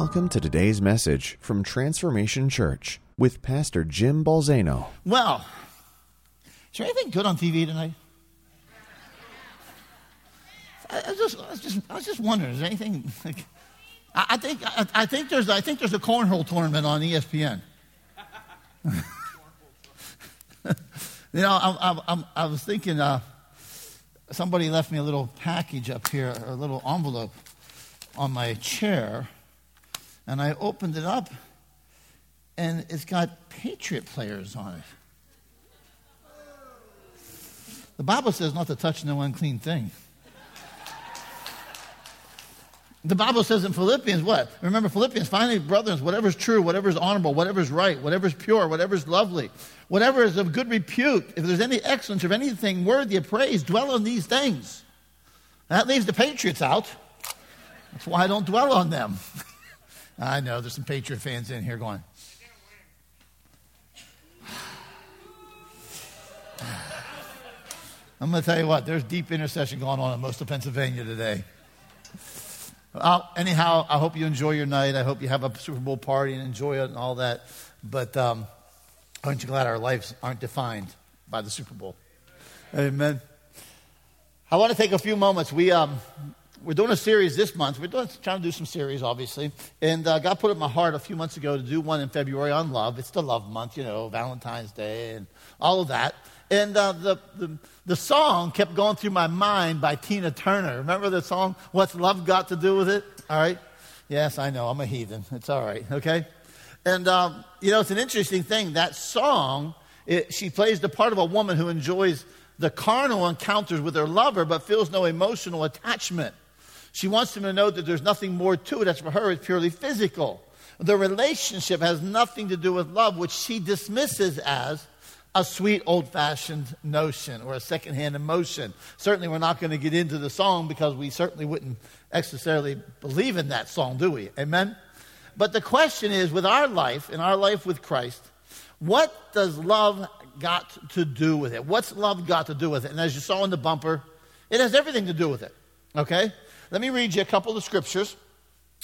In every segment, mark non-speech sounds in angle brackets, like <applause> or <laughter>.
Welcome to today's message from Transformation Church with Pastor Jim Balzano. Well, is there anything good on TV tonight? I, just, I was just, I was just wondering. Is there anything? Like, I, I think, I, I think there's, I think there's a cornhole tournament on ESPN. <laughs> you know, I, I, I, I was thinking. Uh, somebody left me a little package up here, a little envelope on my chair, and I opened it up, and it's got Patriot players on it. The Bible says not to touch no unclean thing. The Bible says in Philippians, what? Remember Philippians, finally, brothers, whatever is true, whatever is honorable, whatever is right, whatever is pure, whatever is lovely, whatever is of good repute, if there's any excellence, if anything worthy of praise, dwell on these things. That leaves the Patriots out. That's why I don't dwell on them. <laughs> I know there's some Patriot fans in here going, <sighs> I'm going to tell you what, there's deep intercession going on in most of Pennsylvania today. Uh, anyhow, I hope you enjoy your night. I hope you have a Super Bowl party and enjoy it and all that. But um, aren't you glad our lives aren't defined by the Super Bowl? Amen. I want to take a few moments. We, um, we're doing a series this month. We're doing, trying to do some series, obviously. And uh, God put it in my heart a few months ago to do one in February on love. It's the love month, you know, Valentine's Day and all of that. And uh, the, the, the song kept going through my mind by Tina Turner. Remember the song, What's Love Got to Do with It? All right? Yes, I know. I'm a heathen. It's all right, okay? And, um, you know, it's an interesting thing. That song, it, she plays the part of a woman who enjoys the carnal encounters with her lover but feels no emotional attachment. She wants him to know that there's nothing more to it. That's for her, it's purely physical. The relationship has nothing to do with love, which she dismisses as a sweet old fashioned notion or a secondhand emotion. Certainly, we're not going to get into the song because we certainly wouldn't necessarily believe in that song, do we? Amen? But the question is with our life, in our life with Christ, what does love got to do with it? What's love got to do with it? And as you saw in the bumper, it has everything to do with it. Okay? Let me read you a couple of scriptures.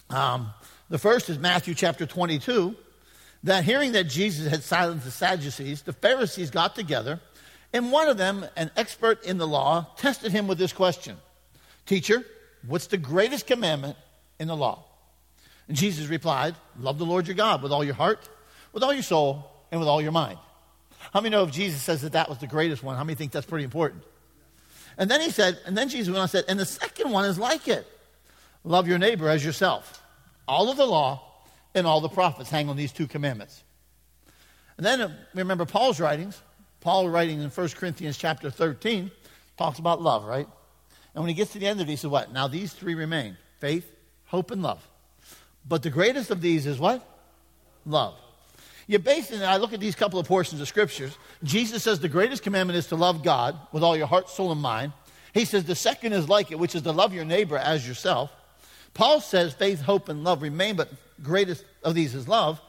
Um, the first is Matthew chapter 22 that hearing that Jesus had silenced the Sadducees, the Pharisees got together, and one of them, an expert in the law, tested him with this question Teacher, what's the greatest commandment in the law? And Jesus replied, Love the Lord your God with all your heart, with all your soul, and with all your mind. How many know if Jesus says that that was the greatest one? How many think that's pretty important? And then he said, and then Jesus went on and said, and the second one is like it love your neighbor as yourself. All of the law and all the prophets hang on these two commandments. And then uh, remember Paul's writings. Paul writing in 1 Corinthians chapter 13 talks about love, right? And when he gets to the end of it, he says, What? Now these three remain faith, hope, and love. But the greatest of these is what? Love. You basically, I look at these couple of portions of scriptures. Jesus says the greatest commandment is to love God with all your heart, soul, and mind. He says the second is like it, which is to love your neighbor as yourself. Paul says faith, hope, and love remain, but greatest of these is love.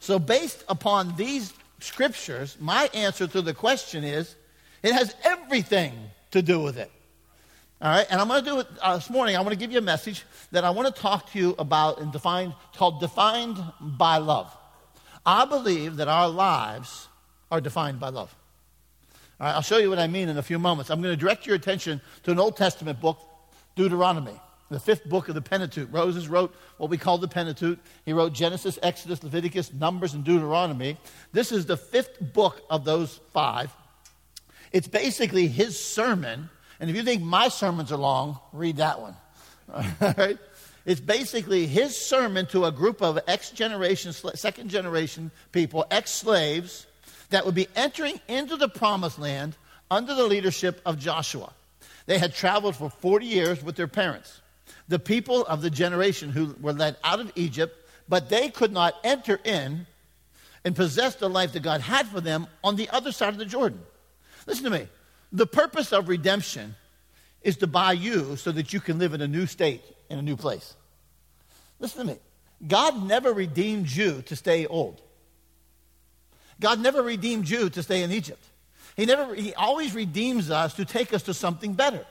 So, based upon these scriptures, my answer to the question is it has everything to do with it. All right, and I'm going to do it uh, this morning. I want to give you a message that I want to talk to you about and define called "Defined by Love." I believe that our lives are defined by love. All right, I'll show you what I mean in a few moments. I'm going to direct your attention to an Old Testament book, Deuteronomy the fifth book of the Pentateuch. Moses wrote what we call the Pentateuch. He wrote Genesis, Exodus, Leviticus, Numbers, and Deuteronomy. This is the fifth book of those five. It's basically his sermon. And if you think my sermons are long, read that one. <laughs> All right? It's basically his sermon to a group of ex generation, second generation people, ex slaves, that would be entering into the promised land under the leadership of Joshua. They had traveled for 40 years with their parents the people of the generation who were led out of Egypt, but they could not enter in and possess the life that God had for them on the other side of the Jordan. Listen to me. The purpose of redemption is to buy you so that you can live in a new state, in a new place. Listen to me. God never redeemed you to stay old. God never redeemed you to stay in Egypt. He never he always redeems us to take us to something better.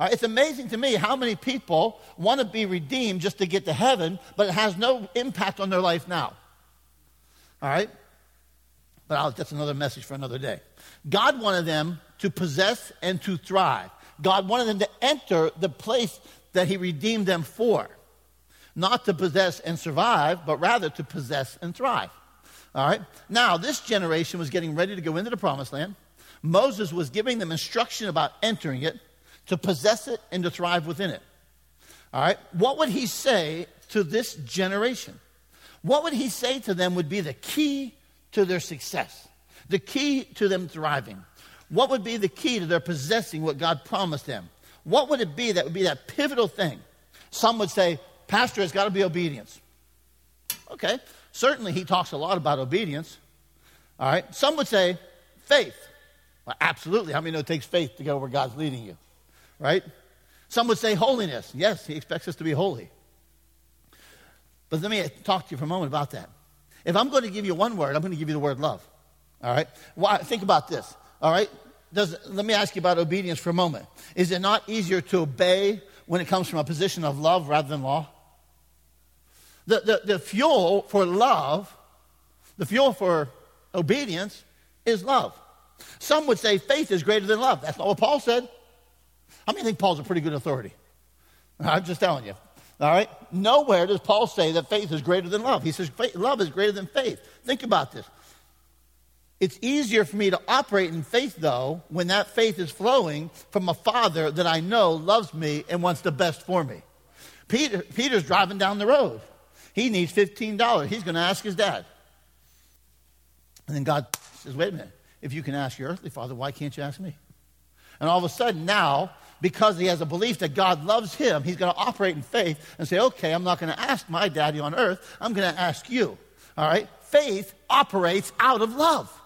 It's amazing to me how many people want to be redeemed just to get to heaven, but it has no impact on their life now. All right? But I'll, that's another message for another day. God wanted them to possess and to thrive. God wanted them to enter the place that He redeemed them for. Not to possess and survive, but rather to possess and thrive. All right? Now, this generation was getting ready to go into the promised land. Moses was giving them instruction about entering it, to possess it, and to thrive within it. All right? What would he say to this generation? What would he say to them would be the key to their success, the key to them thriving? What would be the key to their possessing what God promised them? What would it be that would be that pivotal thing? Some would say, Pastor, it's got to be obedience. Okay, certainly he talks a lot about obedience. All right, some would say faith. Well, absolutely. How many know it takes faith to go where God's leading you? Right? Some would say holiness. Yes, he expects us to be holy. But let me talk to you for a moment about that. If I'm going to give you one word, I'm going to give you the word love. All right? Why, think about this. All right? Does, let me ask you about obedience for a moment. Is it not easier to obey when it comes from a position of love rather than law? The, the, the fuel for love, the fuel for obedience is love. Some would say faith is greater than love. That's not what Paul said. How many think Paul's a pretty good authority? I'm just telling you. All right? Nowhere does Paul say that faith is greater than love. He says love is greater than faith. Think about this. It's easier for me to operate in faith, though, when that faith is flowing from a father that I know loves me and wants the best for me. Peter, Peter's driving down the road. He needs $15. He's going to ask his dad. And then God says, wait a minute. If you can ask your earthly father, why can't you ask me? And all of a sudden, now, because he has a belief that God loves him, he's going to operate in faith and say, okay, I'm not going to ask my daddy on earth. I'm going to ask you. All right? Faith operates out of love.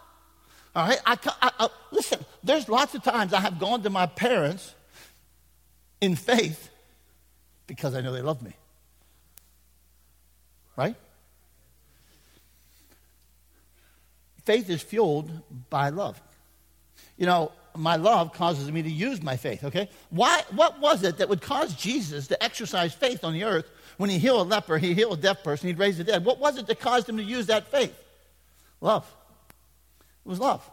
All right? I, I, I, listen, there's lots of times I have gone to my parents in faith because I know they love me. Right? Faith is fueled by love. You know, my love causes me to use my faith, okay? Why, what was it that would cause Jesus to exercise faith on the earth when he healed a leper, he healed a deaf person, he'd raise the dead? What was it that caused him to use that faith? Love. It was love.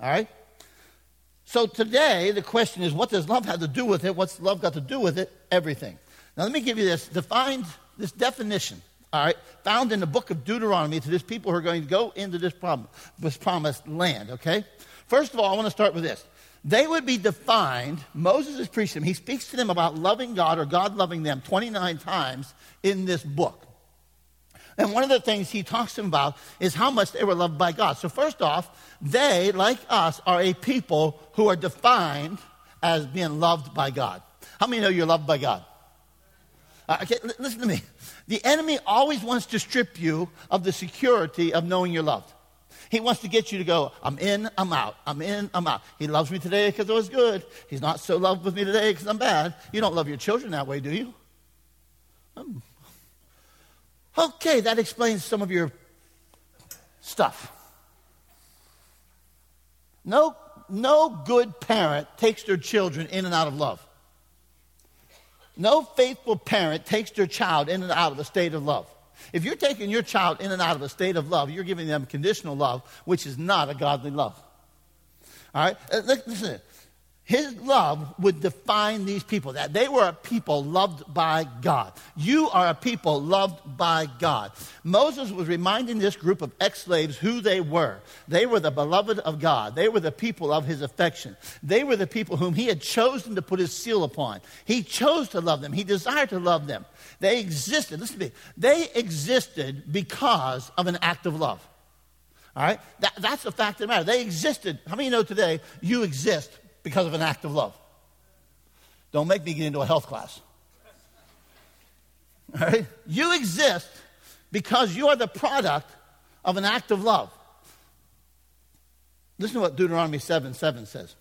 All right? So today, the question is what does love have to do with it? What's love got to do with it? Everything. Now, let me give you this defined, this definition, all right, found in the book of Deuteronomy to this people who are going to go into this, prom- this promised land, okay? First of all, I want to start with this. They would be defined, Moses is preaching them. He speaks to them about loving God or God loving them 29 times in this book. And one of the things he talks about is how much they were loved by God. So, first off, they, like us, are a people who are defined as being loved by God. How many know you're loved by God? Uh, okay, listen to me. The enemy always wants to strip you of the security of knowing you're loved. He wants to get you to go, I'm in, I'm out. I'm in, I'm out. He loves me today because I was good. He's not so loved with me today because I'm bad. You don't love your children that way, do you? Um, Okay, that explains some of your stuff. No, no good parent takes their children in and out of love. No faithful parent takes their child in and out of a state of love. If you're taking your child in and out of a state of love, you're giving them conditional love, which is not a godly love. All right? Uh, listen, his love would define these people, that they were a people loved by God. You are a people loved by God. Moses was reminding this group of ex slaves who they were. They were the beloved of God, they were the people of his affection. They were the people whom he had chosen to put his seal upon. He chose to love them, he desired to love them. They existed, listen to me, they existed because of an act of love. All right? That, that's the fact of the matter. They existed. How many know today you exist because of an act of love. Don't make me get into a health class. All right? You exist because you are the product of an act of love. Listen to what Deuteronomy 7 7 says.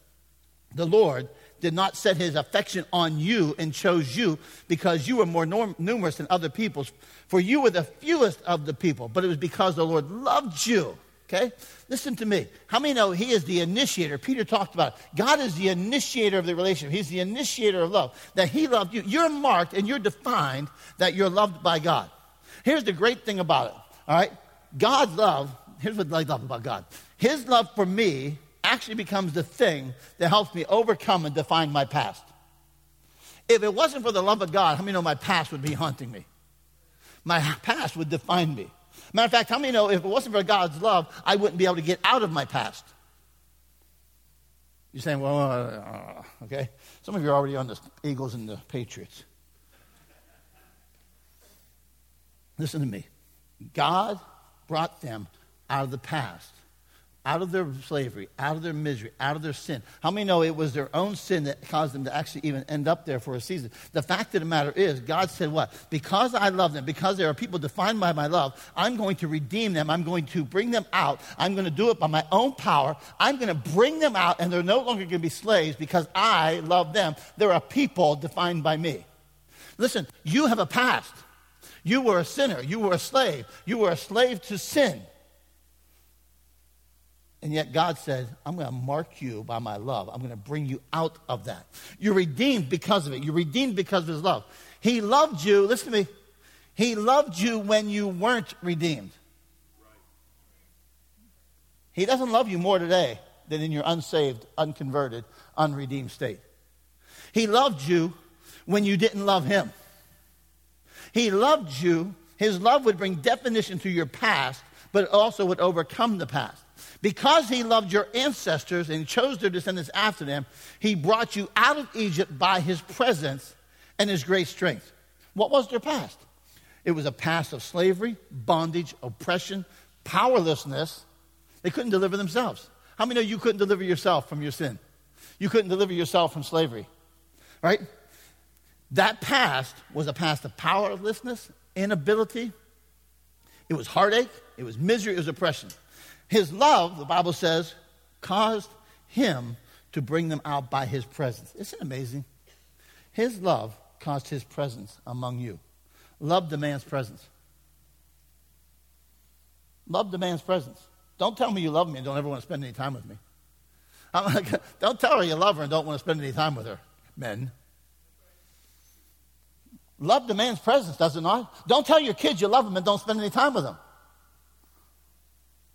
The Lord did not set his affection on you and chose you because you were more norm- numerous than other peoples, for you were the fewest of the people, but it was because the Lord loved you Okay? Listen to me. How many know He is the initiator? Peter talked about it. God is the initiator of the relationship. He's the initiator of love. That He loved you. You're marked and you're defined that you're loved by God. Here's the great thing about it. All right? God's love, here's what I love about God. His love for me actually becomes the thing that helps me overcome and define my past. If it wasn't for the love of God, how many know my past would be haunting me? My past would define me. Matter of fact, how many know if it wasn't for God's love, I wouldn't be able to get out of my past? You're saying, well, uh, okay. Some of you are already on the Eagles and the Patriots. Listen to me. God brought them out of the past out of their slavery, out of their misery, out of their sin. How many know it was their own sin that caused them to actually even end up there for a season? The fact of the matter is, God said, What? Because I love them, because there are people defined by my love, I'm going to redeem them. I'm going to bring them out. I'm going to do it by my own power. I'm going to bring them out, and they're no longer going to be slaves because I love them. There are people defined by me. Listen, you have a past. You were a sinner. You were a slave. You were a slave to sin. And yet God said, I'm going to mark you by my love. I'm going to bring you out of that. You're redeemed because of it. You're redeemed because of his love. He loved you, listen to me, he loved you when you weren't redeemed. He doesn't love you more today than in your unsaved, unconverted, unredeemed state. He loved you when you didn't love him. He loved you. His love would bring definition to your past, but it also would overcome the past. Because he loved your ancestors and chose their descendants after them, he brought you out of Egypt by his presence and his great strength. What was their past? It was a past of slavery, bondage, oppression, powerlessness. They couldn't deliver themselves. How many know you couldn't deliver yourself from your sin? You couldn't deliver yourself from slavery, right? That past was a past of powerlessness, inability. It was heartache, it was misery, it was oppression. His love, the Bible says, caused him to bring them out by his presence. Isn't it amazing? His love caused his presence among you. Love demands presence. Love demands presence. Don't tell me you love me and don't ever want to spend any time with me. Like, <laughs> don't tell her you love her and don't want to spend any time with her, men. Love demands presence, does it not? Don't tell your kids you love them and don't spend any time with them.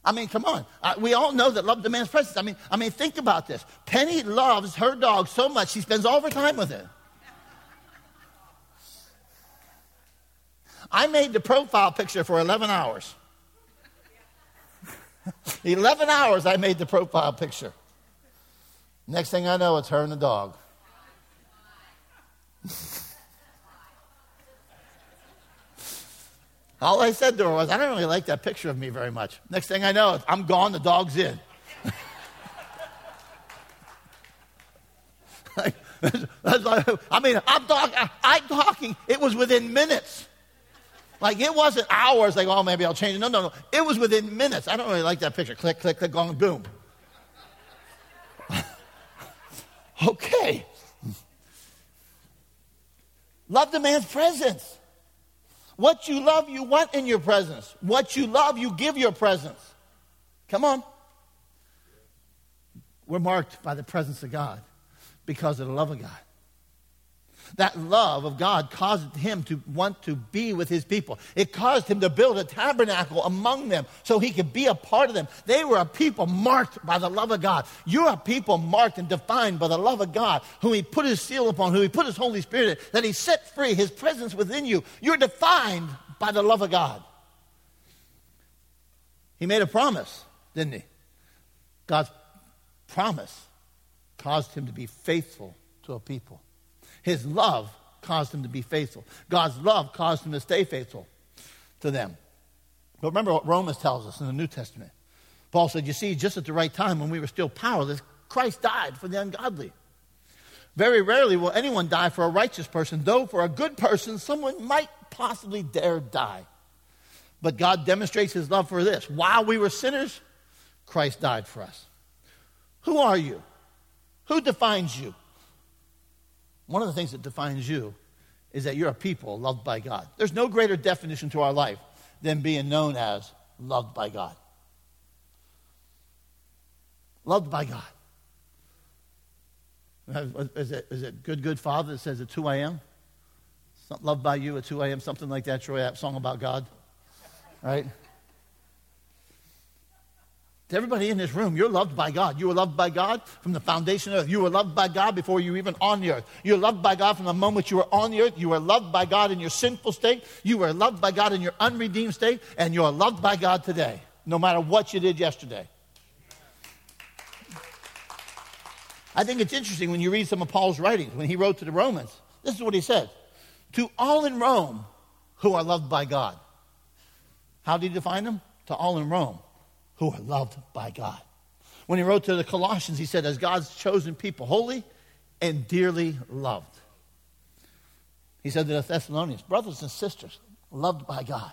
I mean, come on. Uh, we all know that love demands presence. I mean, I mean, think about this. Penny loves her dog so much she spends all her time with it. I made the profile picture for 11 hours. <laughs> 11 hours I made the profile picture. Next thing I know, it's her and the dog. <laughs> All I said to her was, I don't really like that picture of me very much. Next thing I know, I'm gone, the dog's in. <laughs> I mean, I'm, I'm talking, it was within minutes. Like, it wasn't hours, like, oh, maybe I'll change it. No, no, no. It was within minutes. I don't really like that picture. Click, click, click, gong, boom. <laughs> okay. Love demands presence. What you love, you want in your presence. What you love, you give your presence. Come on. We're marked by the presence of God because of the love of God. That love of God caused him to want to be with his people. It caused him to build a tabernacle among them so he could be a part of them. They were a people marked by the love of God. You're a people marked and defined by the love of God, whom he put his seal upon, who he put his Holy Spirit in, that he set free, his presence within you. You're defined by the love of God. He made a promise, didn't he? God's promise caused him to be faithful to a people. His love caused him to be faithful. God's love caused him to stay faithful to them. But remember what Romans tells us in the New Testament. Paul said, You see, just at the right time when we were still powerless, Christ died for the ungodly. Very rarely will anyone die for a righteous person, though for a good person, someone might possibly dare die. But God demonstrates his love for this. While we were sinners, Christ died for us. Who are you? Who defines you? One of the things that defines you is that you're a people loved by God. There's no greater definition to our life than being known as loved by God. Loved by God. Is it, is it Good, Good Father that says at 2 a.m.? Loved by you at 2 a.m., something like that, Troy, that song about God, right? To everybody in this room, you're loved by God. You were loved by God from the foundation of earth. You were loved by God before you were even on the earth. You were loved by God from the moment you were on the earth. You were loved by God in your sinful state. You were loved by God in your unredeemed state. And you are loved by God today, no matter what you did yesterday. I think it's interesting when you read some of Paul's writings, when he wrote to the Romans. This is what he said To all in Rome who are loved by God. How did he define them? To all in Rome who are loved by God. When he wrote to the Colossians, he said, As God's chosen people, holy and dearly loved. He said to the Thessalonians, Brothers and sisters, loved by God.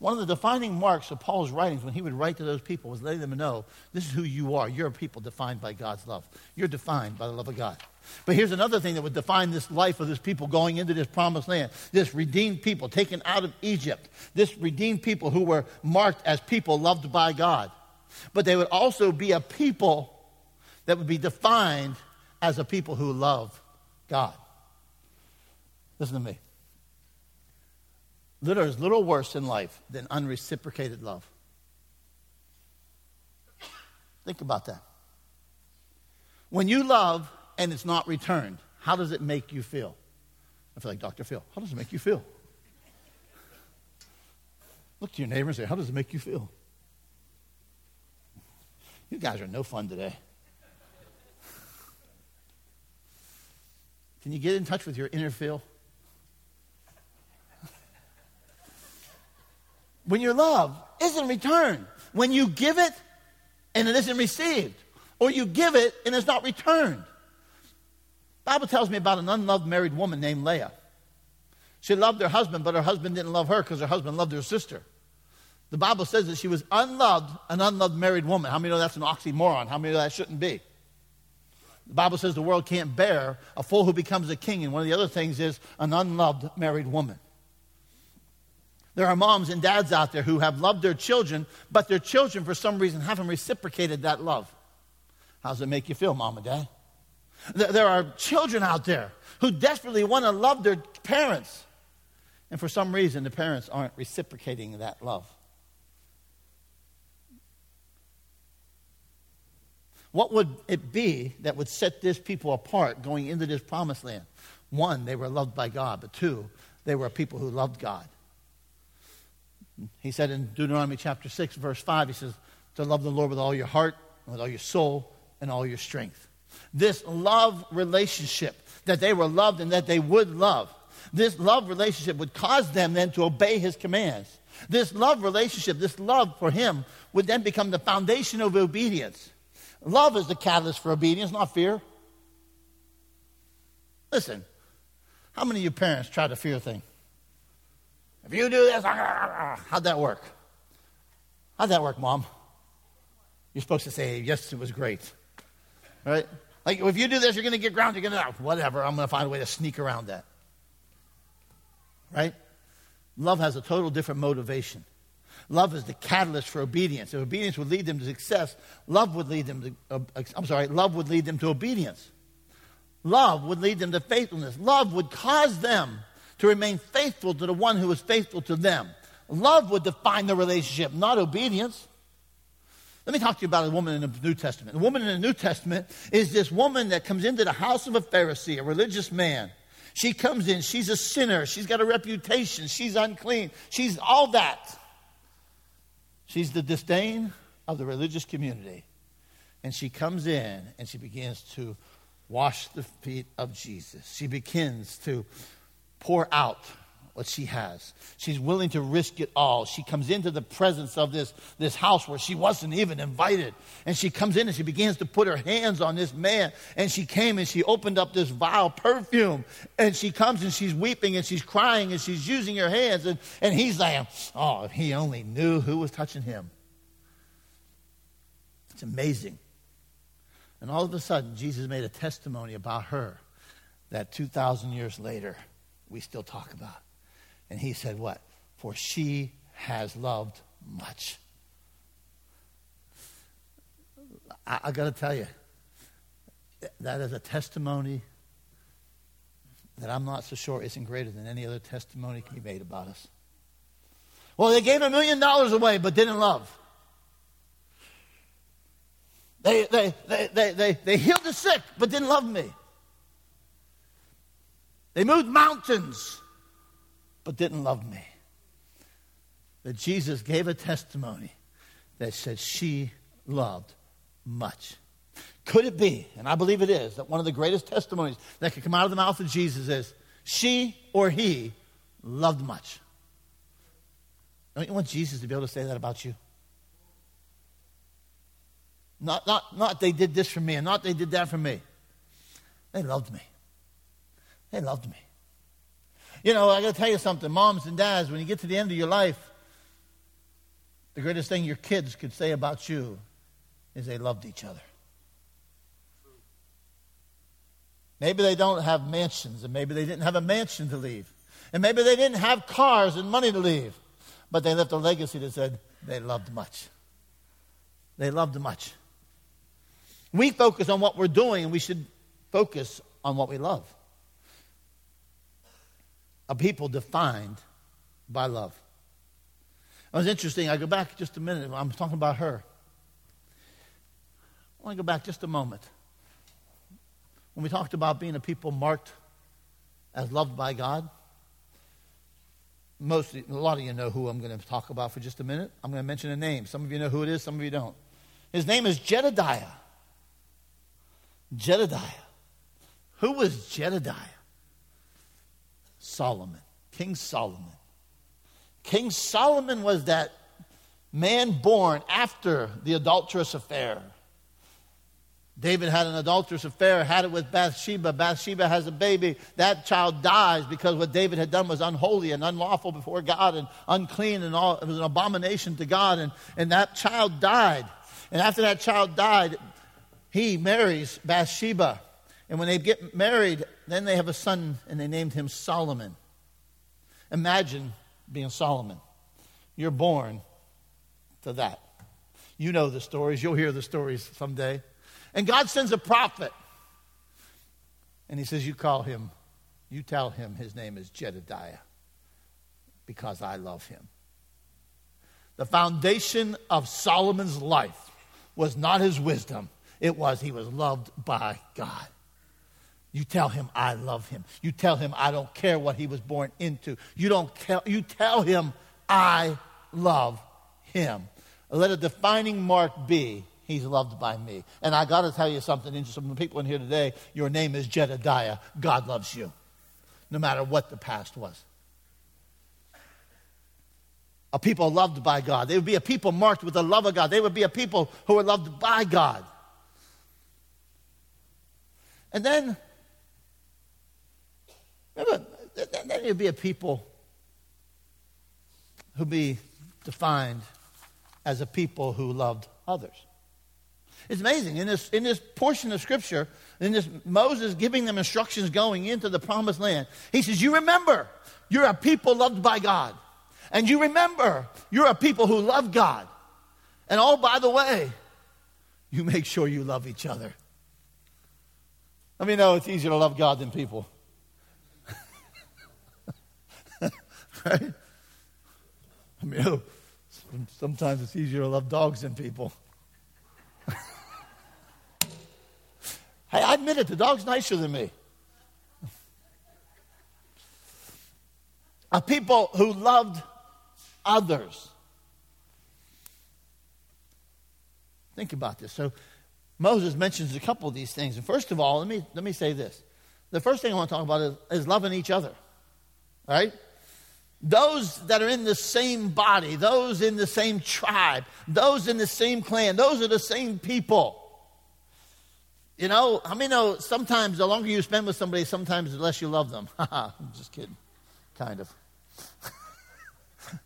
One of the defining marks of Paul's writings when he would write to those people was letting them know this is who you are. You're a people defined by God's love. You're defined by the love of God. But here's another thing that would define this life of this people going into this promised land. This redeemed people taken out of Egypt. This redeemed people who were marked as people loved by God. But they would also be a people that would be defined as a people who love God. Listen to me. There is little worse in life than unreciprocated love. Think about that. When you love and it's not returned, how does it make you feel? I feel like Dr. Phil. How does it make you feel? Look to your neighbor and say, How does it make you feel? You guys are no fun today. Can you get in touch with your inner Phil? when your love isn't returned, when you give it and it isn't received, or you give it and it's not returned. Bible tells me about an unloved married woman named Leah. She loved her husband, but her husband didn't love her because her husband loved her sister. The Bible says that she was unloved, an unloved married woman. How many know that's an oxymoron? How many know that shouldn't be? The Bible says the world can't bear a fool who becomes a king, and one of the other things is an unloved married woman. There are moms and dads out there who have loved their children, but their children, for some reason, haven't reciprocated that love. How does it make you feel, mom and dad? There are children out there who desperately want to love their parents. And for some reason, the parents aren't reciprocating that love. What would it be that would set this people apart going into this promised land? One, they were loved by God, but two, they were people who loved God. He said in Deuteronomy chapter 6, verse 5, he says, to love the Lord with all your heart, with all your soul, and all your strength. This love relationship, that they were loved and that they would love, this love relationship would cause them then to obey his commands. This love relationship, this love for him, would then become the foundation of obedience. Love is the catalyst for obedience, not fear. Listen, how many of you parents try to fear thing? If you do this, <laughs> how'd that work? How'd that work, mom? You're supposed to say, yes, it was great. Right? Like, if you do this, you're going to get grounded. You're going to, whatever, I'm going to find a way to sneak around that. Right? Love has a total different motivation. Love is the catalyst for obedience. If obedience would lead them to success, love would lead them to, uh, I'm sorry, love would lead them to obedience. Love would lead them to faithfulness. Love would cause them to remain faithful to the one who is faithful to them. Love would define the relationship, not obedience. Let me talk to you about a woman in the New Testament. The woman in the New Testament is this woman that comes into the house of a Pharisee, a religious man. She comes in, she's a sinner, she's got a reputation, she's unclean, she's all that. She's the disdain of the religious community. And she comes in and she begins to wash the feet of Jesus. She begins to pour out what she has. She's willing to risk it all. She comes into the presence of this, this house where she wasn't even invited. And she comes in and she begins to put her hands on this man. And she came and she opened up this vial perfume. And she comes and she's weeping and she's crying and she's using her hands. And, and he's like, oh, if he only knew who was touching him. It's amazing. And all of a sudden, Jesus made a testimony about her that 2,000 years later, we still talk about. And he said, What? For she has loved much. I, I got to tell you, that is a testimony that I'm not so sure isn't greater than any other testimony can be made about us. Well, they gave a million dollars away but didn't love. They, they, they, they, they, they healed the sick but didn't love me. They moved mountains but didn't love me. That Jesus gave a testimony that said she loved much. Could it be, and I believe it is, that one of the greatest testimonies that could come out of the mouth of Jesus is she or he loved much? Don't you want Jesus to be able to say that about you? Not, not, not they did this for me and not they did that for me. They loved me. They loved me. You know, I got to tell you something, moms and dads, when you get to the end of your life, the greatest thing your kids could say about you is they loved each other. Maybe they don't have mansions, and maybe they didn't have a mansion to leave. And maybe they didn't have cars and money to leave. But they left a legacy that said they loved much. They loved much. We focus on what we're doing, and we should focus on what we love. A people defined by love. It was interesting. I go back just a minute. I'm talking about her. I want to go back just a moment. When we talked about being a people marked as loved by God, most, a lot of you know who I'm going to talk about for just a minute. I'm going to mention a name. Some of you know who it is, some of you don't. His name is Jedediah. Jedediah. Who was Jedediah? Solomon, King Solomon. King Solomon was that man born after the adulterous affair. David had an adulterous affair, had it with Bathsheba. Bathsheba has a baby. That child dies because what David had done was unholy and unlawful before God and unclean and all. It was an abomination to God. And, and that child died. And after that child died, he marries Bathsheba. And when they get married, then they have a son and they named him Solomon. Imagine being Solomon. You're born to that. You know the stories. You'll hear the stories someday. And God sends a prophet. And he says, You call him, you tell him his name is Jedediah because I love him. The foundation of Solomon's life was not his wisdom, it was he was loved by God. You tell him I love him. You tell him I don't care what he was born into. You don't tell, you tell him I love him. Let a defining mark be He's loved by me. And I got to tell you something, some people in here today, your name is Jedediah. God loves you, no matter what the past was. A people loved by God. They would be a people marked with the love of God. They would be a people who were loved by God. And then, remember, then you'd be a people who be defined as a people who loved others. It's amazing. In this, in this portion of Scripture, in this Moses giving them instructions going into the promised land, he says, You remember, you're a people loved by God. And you remember, you're a people who love God. And oh, by the way, you make sure you love each other. Let me know it's easier to love God than people. <laughs> right? I mean, oh, sometimes it's easier to love dogs than people. <laughs> Hey, I admit it, the dog's nicer than me. A people who loved others. Think about this. So Moses mentions a couple of these things. And first of all, let me, let me say this. The first thing I want to talk about is, is loving each other. Right? Those that are in the same body, those in the same tribe, those in the same clan, those are the same people. You know, I mean, know sometimes the longer you spend with somebody, sometimes the less you love them. <laughs> I'm just kidding. Kind of. <laughs>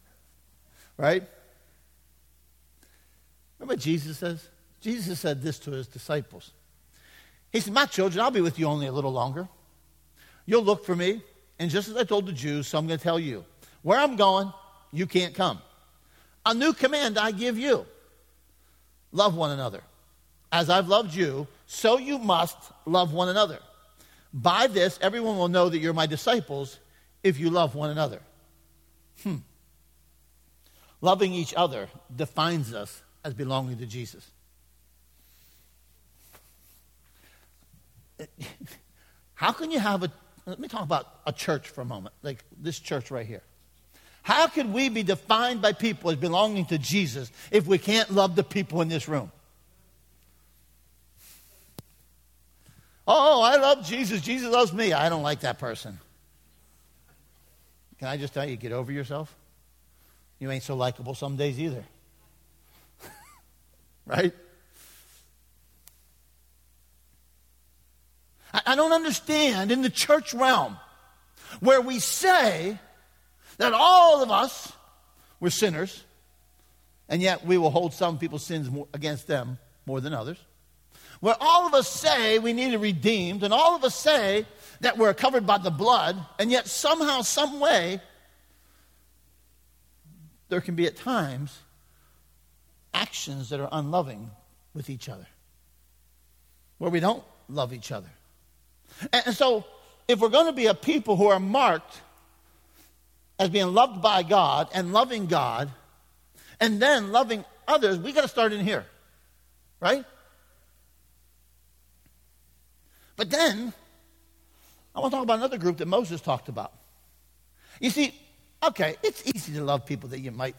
right? Remember what Jesus says? Jesus said this to his disciples. He said, My children, I'll be with you only a little longer. You'll look for me. And just as I told the Jews, so I'm going to tell you where I'm going, you can't come. A new command I give you love one another. as I've loved you, so you must love one another. By this, everyone will know that you're my disciples if you love one another. Hmm. Loving each other defines us as belonging to Jesus. <laughs> How can you have a, let me talk about a church for a moment, like this church right here. How can we be defined by people as belonging to Jesus if we can't love the people in this room? Oh, I love Jesus. Jesus loves me. I don't like that person. Can I just tell you, get over yourself? You ain't so likable some days either. <laughs> right? I don't understand in the church realm where we say that all of us were sinners, and yet we will hold some people's sins against them more than others. Where all of us say we need to be redeemed, and all of us say that we're covered by the blood, and yet somehow, some way, there can be at times actions that are unloving with each other, where we don't love each other. And so, if we're going to be a people who are marked as being loved by God and loving God, and then loving others, we got to start in here, right? But then, I want to talk about another group that Moses talked about. You see, okay, it's easy to love people that you might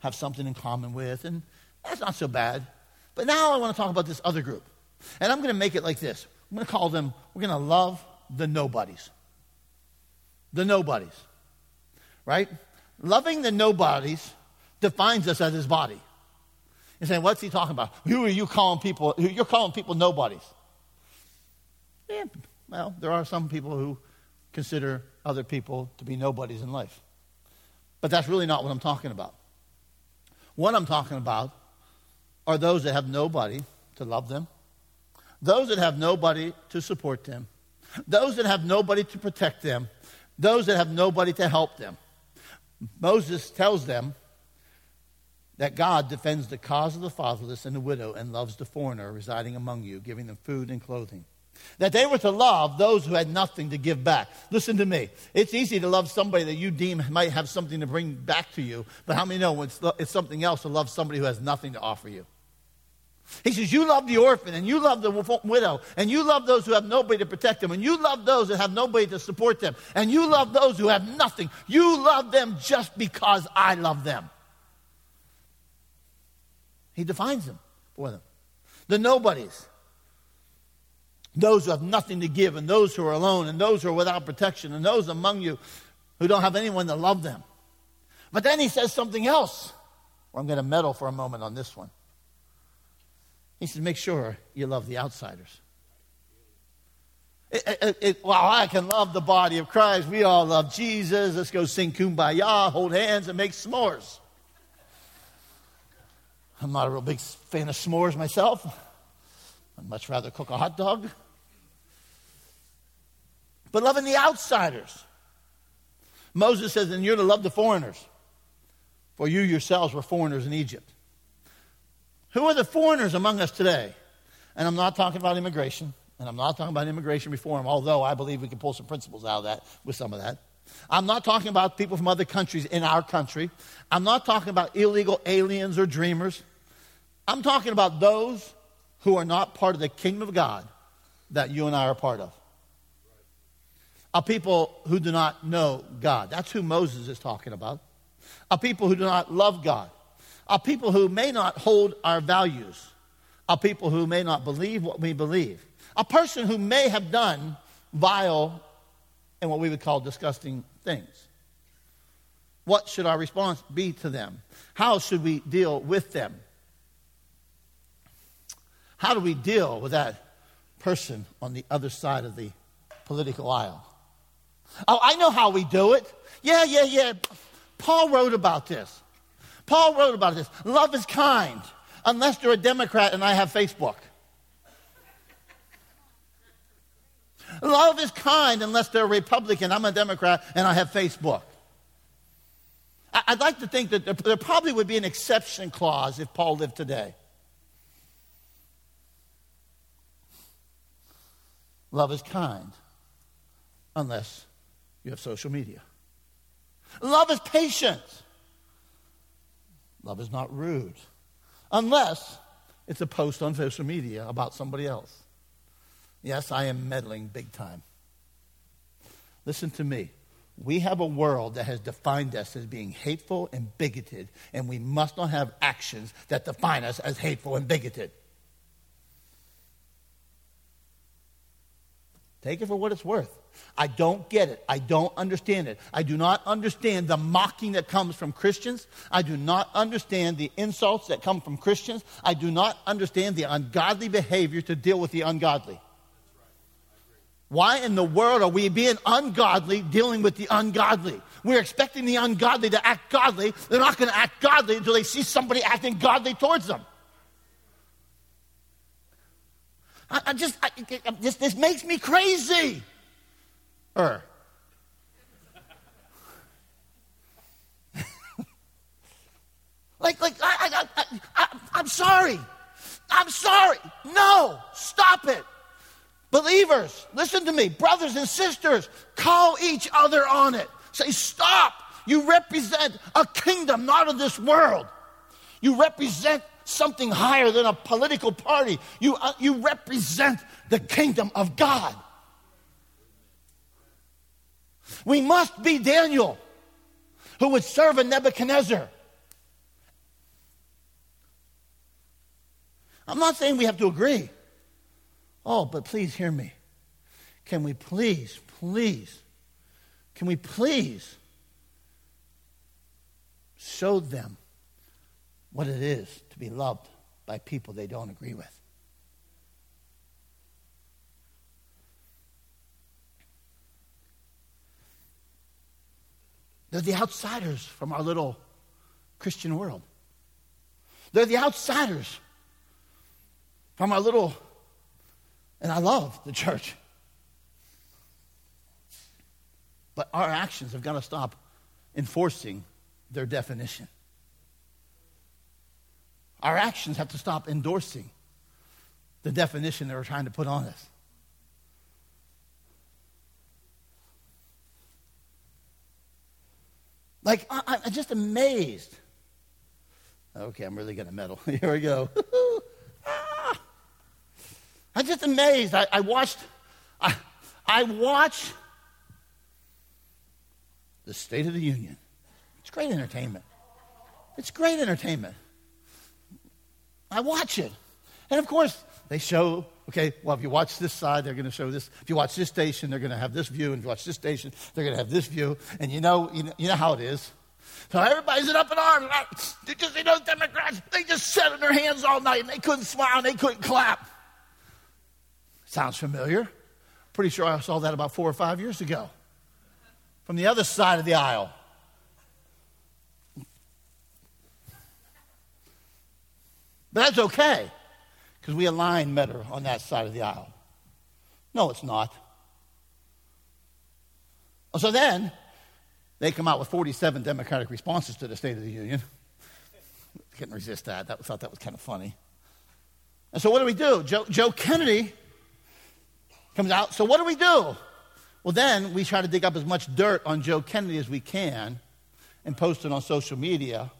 have something in common with, and that's not so bad. But now I want to talk about this other group. And I'm going to make it like this I'm going to call them, we're going to love the nobodies. The nobodies. Right? Loving the nobodies defines us as his body. You're saying, what's he talking about? Who are you calling people? You're calling people nobodies. Yeah, well, there are some people who consider other people to be nobodies in life. But that's really not what I'm talking about. What I'm talking about are those that have nobody to love them those that have nobody to support them, those that have nobody to protect them, those that have nobody to help them. Moses tells them that God defends the cause of the fatherless and the widow and loves the foreigner residing among you, giving them food and clothing. That they were to love those who had nothing to give back. Listen to me. It's easy to love somebody that you deem might have something to bring back to you, but how many know it's, it's something else to love somebody who has nothing to offer you? He says, You love the orphan, and you love the widow, and you love those who have nobody to protect them, and you love those that have nobody to support them, and you love those who have nothing. You love them just because I love them. He defines them for them. The nobodies. Those who have nothing to give, and those who are alone, and those who are without protection, and those among you who don't have anyone to love them. But then he says something else. I'm going to meddle for a moment on this one. He said, make sure you love the outsiders. It, it, it, well, I can love the body of Christ. We all love Jesus. Let's go sing kumbaya, hold hands, and make s'mores. I'm not a real big fan of s'mores myself. I'd much rather cook a hot dog. But loving the outsiders. Moses says, and you're to love the foreigners, for you yourselves were foreigners in Egypt. Who are the foreigners among us today? And I'm not talking about immigration, and I'm not talking about immigration reform, although I believe we can pull some principles out of that with some of that. I'm not talking about people from other countries in our country. I'm not talking about illegal aliens or dreamers. I'm talking about those who are not part of the kingdom of God that you and I are part of. A people who do not know God. That's who Moses is talking about. A people who do not love God are people who may not hold our values, are people who may not believe what we believe, a person who may have done vile and what we would call disgusting things. What should our response be to them? How should we deal with them? How do we deal with that person on the other side of the political aisle? Oh, I know how we do it. Yeah, yeah, yeah. Paul wrote about this. Paul wrote about this. Love is kind, unless you're a Democrat and I have Facebook. Love is kind unless they're a Republican. I'm a Democrat and I have Facebook. I'd like to think that there probably would be an exception clause if Paul lived today. Love is kind unless you have social media. Love is patient. Love is not rude unless it's a post on social media about somebody else. Yes, I am meddling big time. Listen to me. We have a world that has defined us as being hateful and bigoted, and we must not have actions that define us as hateful and bigoted. Take it for what it's worth. I don't get it. I don't understand it. I do not understand the mocking that comes from Christians. I do not understand the insults that come from Christians. I do not understand the ungodly behavior to deal with the ungodly. Why in the world are we being ungodly dealing with the ungodly? We're expecting the ungodly to act godly. They're not going to act godly until they see somebody acting godly towards them. I, I just, I, this, this makes me crazy. <laughs> Like, like, I, I, I, I'm sorry. I'm sorry. No, stop it. Believers, listen to me. Brothers and sisters, call each other on it. Say, stop. You represent a kingdom not of this world. You represent something higher than a political party. You, uh, you represent the kingdom of God. We must be Daniel, who would serve a Nebuchadnezzar. I'm not saying we have to agree. Oh, but please hear me. Can we please, please, can we please show them what it is to be loved by people they don't agree with? They're the outsiders from our little Christian world. They're the outsiders from our little and I love the church. But our actions have got to stop enforcing their definition. Our actions have to stop endorsing the definition they were trying to put on us. Like, I, am just amazed. Okay, I'm really going to meddle. <laughs> Here we go. <laughs> Ah! I'm just amazed. I, I watched, I, I watch the State of the Union. It's great entertainment. It's great entertainment. I watch it. And of course, they show, okay, well, if you watch this side, they're going to show this. If you watch this station, they're going to have this view. And if you watch this station, they're going to have this view. And you know, you know, you know how it is. So everybody's in up in arms. They just, you know, Democrats, they just sat in their hands all night and they couldn't smile and they couldn't clap. Sounds familiar. Pretty sure I saw that about four or five years ago from the other side of the aisle. But that's okay because we align better on that side of the aisle. No, it's not. So then they come out with 47 Democratic responses to the State of the Union. <laughs> Couldn't resist that. I thought that was kind of funny. And so what do we do? Joe, Joe Kennedy comes out. So what do we do? Well, then we try to dig up as much dirt on Joe Kennedy as we can and post it on social media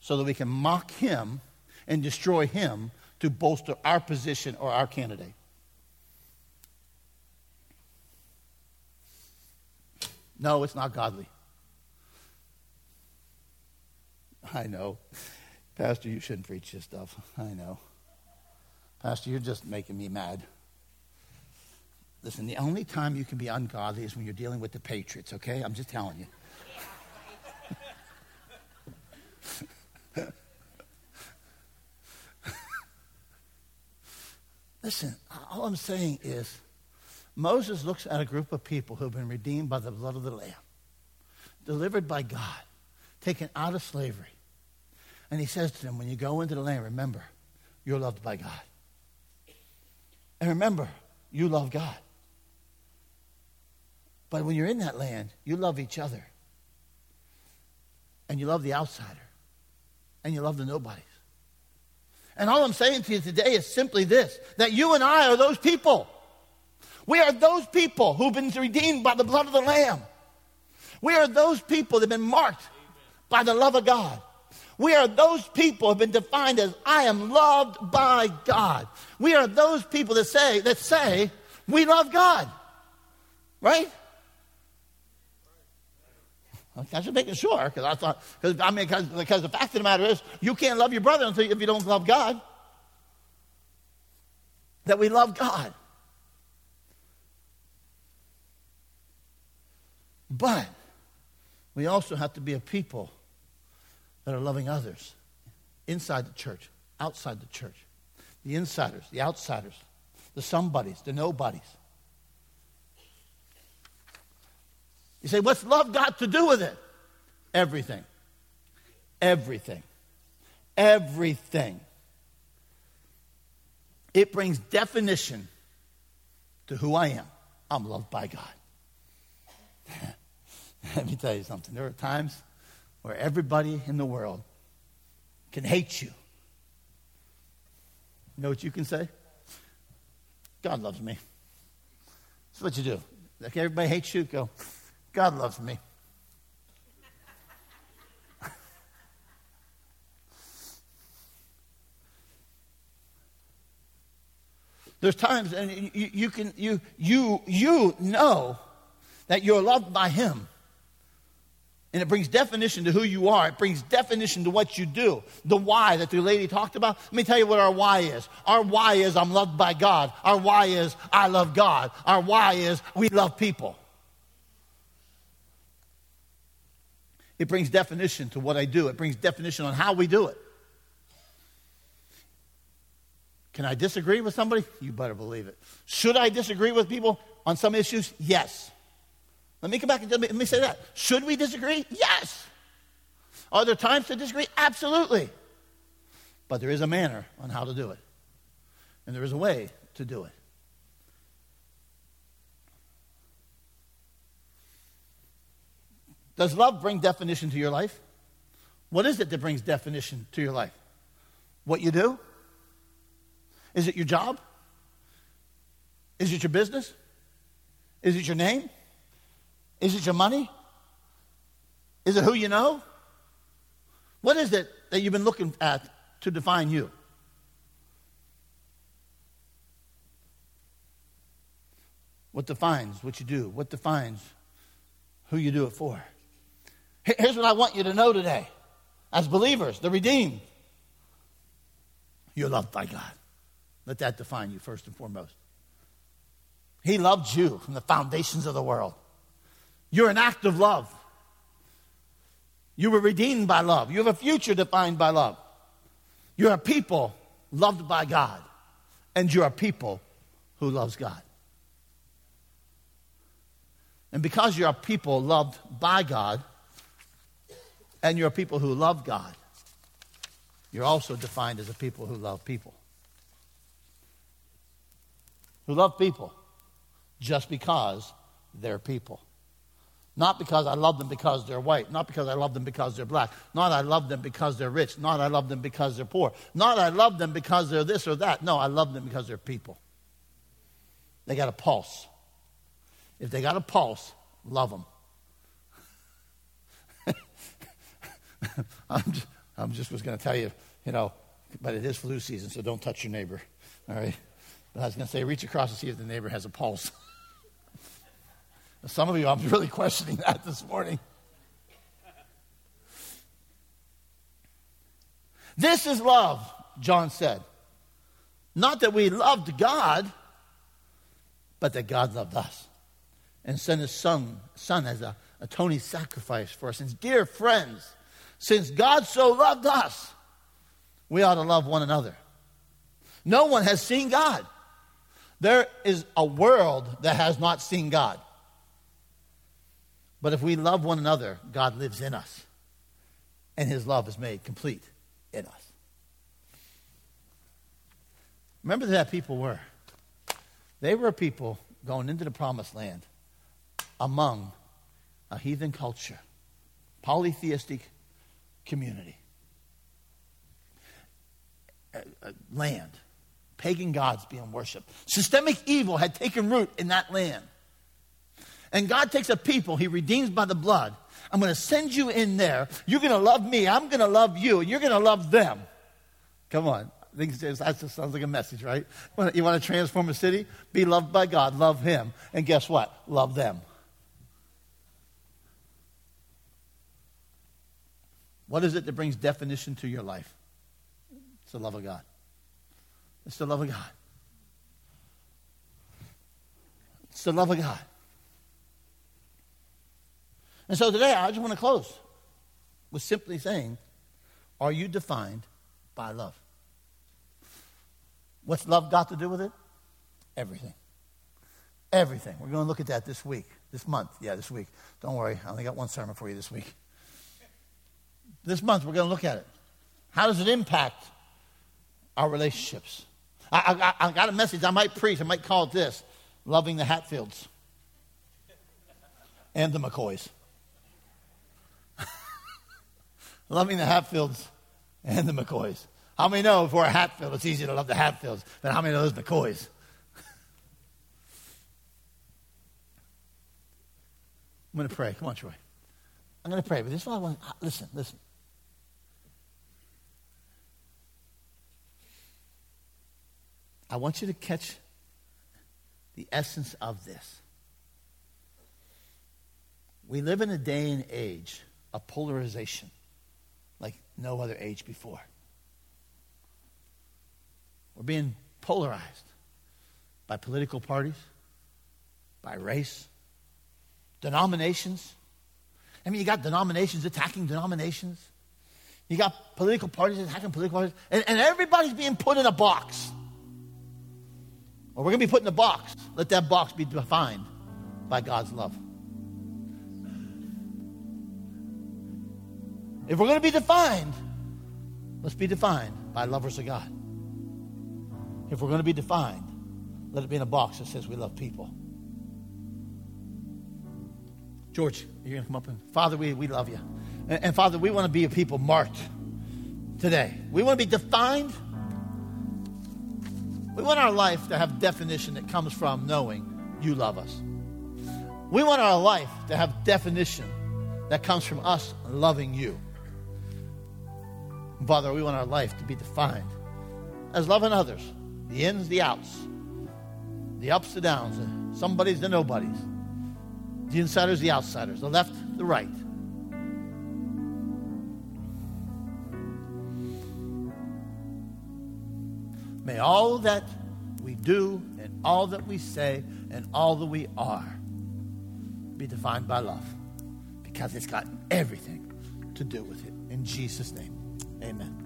so that we can mock him and destroy him to bolster our position or our candidate. No, it's not godly. I know. Pastor, you shouldn't preach this stuff. I know. Pastor, you're just making me mad. Listen, the only time you can be ungodly is when you're dealing with the Patriots, okay? I'm just telling you. <laughs> Listen, all I'm saying is Moses looks at a group of people who have been redeemed by the blood of the Lamb, delivered by God, taken out of slavery. And he says to them, when you go into the land, remember, you're loved by God. And remember, you love God. But when you're in that land, you love each other. And you love the outsider. And you love the nobodies. And all I'm saying to you today is simply this that you and I are those people. We are those people who've been redeemed by the blood of the Lamb. We are those people that have been marked by the love of God. We are those people who have been defined as I am loved by God. We are those people that say that say we love God. Right? I should make it sure because I thought because I mean because, because the fact of the matter is you can't love your brother until if you don't love God. That we love God. But we also have to be a people that are loving others inside the church, outside the church, the insiders, the outsiders, the somebodies, the nobodies. You say, what's love got to do with it? Everything. Everything. Everything. It brings definition to who I am. I'm loved by God. <laughs> Let me tell you something. There are times where everybody in the world can hate you. You know what you can say? God loves me. That's what you do. Like everybody hates you, go, God loves me. <laughs> There's times, and you, you, can you you you know that you're loved by Him, and it brings definition to who you are. It brings definition to what you do. The why that the lady talked about. Let me tell you what our why is. Our why is I'm loved by God. Our why is I love God. Our why is we love people. It brings definition to what I do, it brings definition on how we do it. Can I disagree with somebody? You better believe it. Should I disagree with people on some issues? Yes. Let me come back and let me say that. Should we disagree? Yes. Are there times to disagree? Absolutely. But there is a manner on how to do it, and there is a way to do it. Does love bring definition to your life? What is it that brings definition to your life? What you do? Is it your job? Is it your business? Is it your name? Is it your money? Is it who you know? What is it that you've been looking at to define you? What defines what you do? What defines who you do it for? Here's what I want you to know today as believers, the redeemed. You're loved by God. Let that define you first and foremost. He loved you from the foundations of the world. You're an act of love. You were redeemed by love. You have a future defined by love. You're a people loved by God, and you're a people who loves God. And because you're a people loved by God, and you're a people who love God, you're also defined as a people who love people who love people just because they're people. Not because I love them because they're white. Not because I love them because they're black. Not I love them because they're rich. Not I love them because they're poor. Not I love them because they're this or that. No, I love them because they're people. They got a pulse. If they got a pulse, love them. <laughs> I'm just, I'm just was going to tell you, you know, but it is flu season, so don't touch your neighbor. All right? But I was going to say, reach across to see if the neighbor has a pulse. <laughs> Some of you, I'm really questioning that this morning. This is love, John said. Not that we loved God, but that God loved us and sent his son, son as a atoning sacrifice for us. And dear friends, since God so loved us, we ought to love one another. No one has seen God. There is a world that has not seen God. But if we love one another, God lives in us. And his love is made complete in us. Remember that people were. They were people going into the promised land among a heathen culture, polytheistic community, a, a land pagan gods being worshiped. Systemic evil had taken root in that land. And God takes a people he redeems by the blood. I'm going to send you in there. You're going to love me. I'm going to love you. And you're going to love them. Come on. That just sounds like a message, right? You want to transform a city? Be loved by God. Love him. And guess what? Love them. What is it that brings definition to your life? It's the love of God. It's the love of God. It's the love of God. And so today, I just want to close with simply saying, Are you defined by love? What's love got to do with it? Everything. Everything. We're going to look at that this week, this month. Yeah, this week. Don't worry, I only got one sermon for you this week. This month, we're going to look at it. How does it impact our relationships? I, I, I got a message I might preach, I might call it this Loving the Hatfields and the McCoys. <laughs> loving the Hatfields and the McCoys. How many know if we're a Hatfield, it's easy to love the Hatfields, but how many know those McCoys? <laughs> I'm going to pray. Come on, Troy. I'm going to pray, but this is what I want. Listen, listen. I want you to catch the essence of this. We live in a day and age of polarization like no other age before. We're being polarized by political parties, by race, denominations. I mean, you got denominations attacking denominations. You got political parties attacking political parties. And, and everybody's being put in a box. Well, we're going to be put in a box. Let that box be defined by God's love. If we're going to be defined, let's be defined by lovers of God. If we're going to be defined, let it be in a box that says we love people. George, you're going to come up and Father, we, we love you. And, and Father, we want to be a people marked today. We want to be defined. We want our life to have definition that comes from knowing you love us. We want our life to have definition that comes from us loving you. Father, we want our life to be defined as loving others the ins, the outs, the ups, the downs, the somebodies, the nobodies, the insiders, the outsiders, the left, the right. May all that we do and all that we say and all that we are be defined by love because it's got everything to do with it. In Jesus' name. Amen.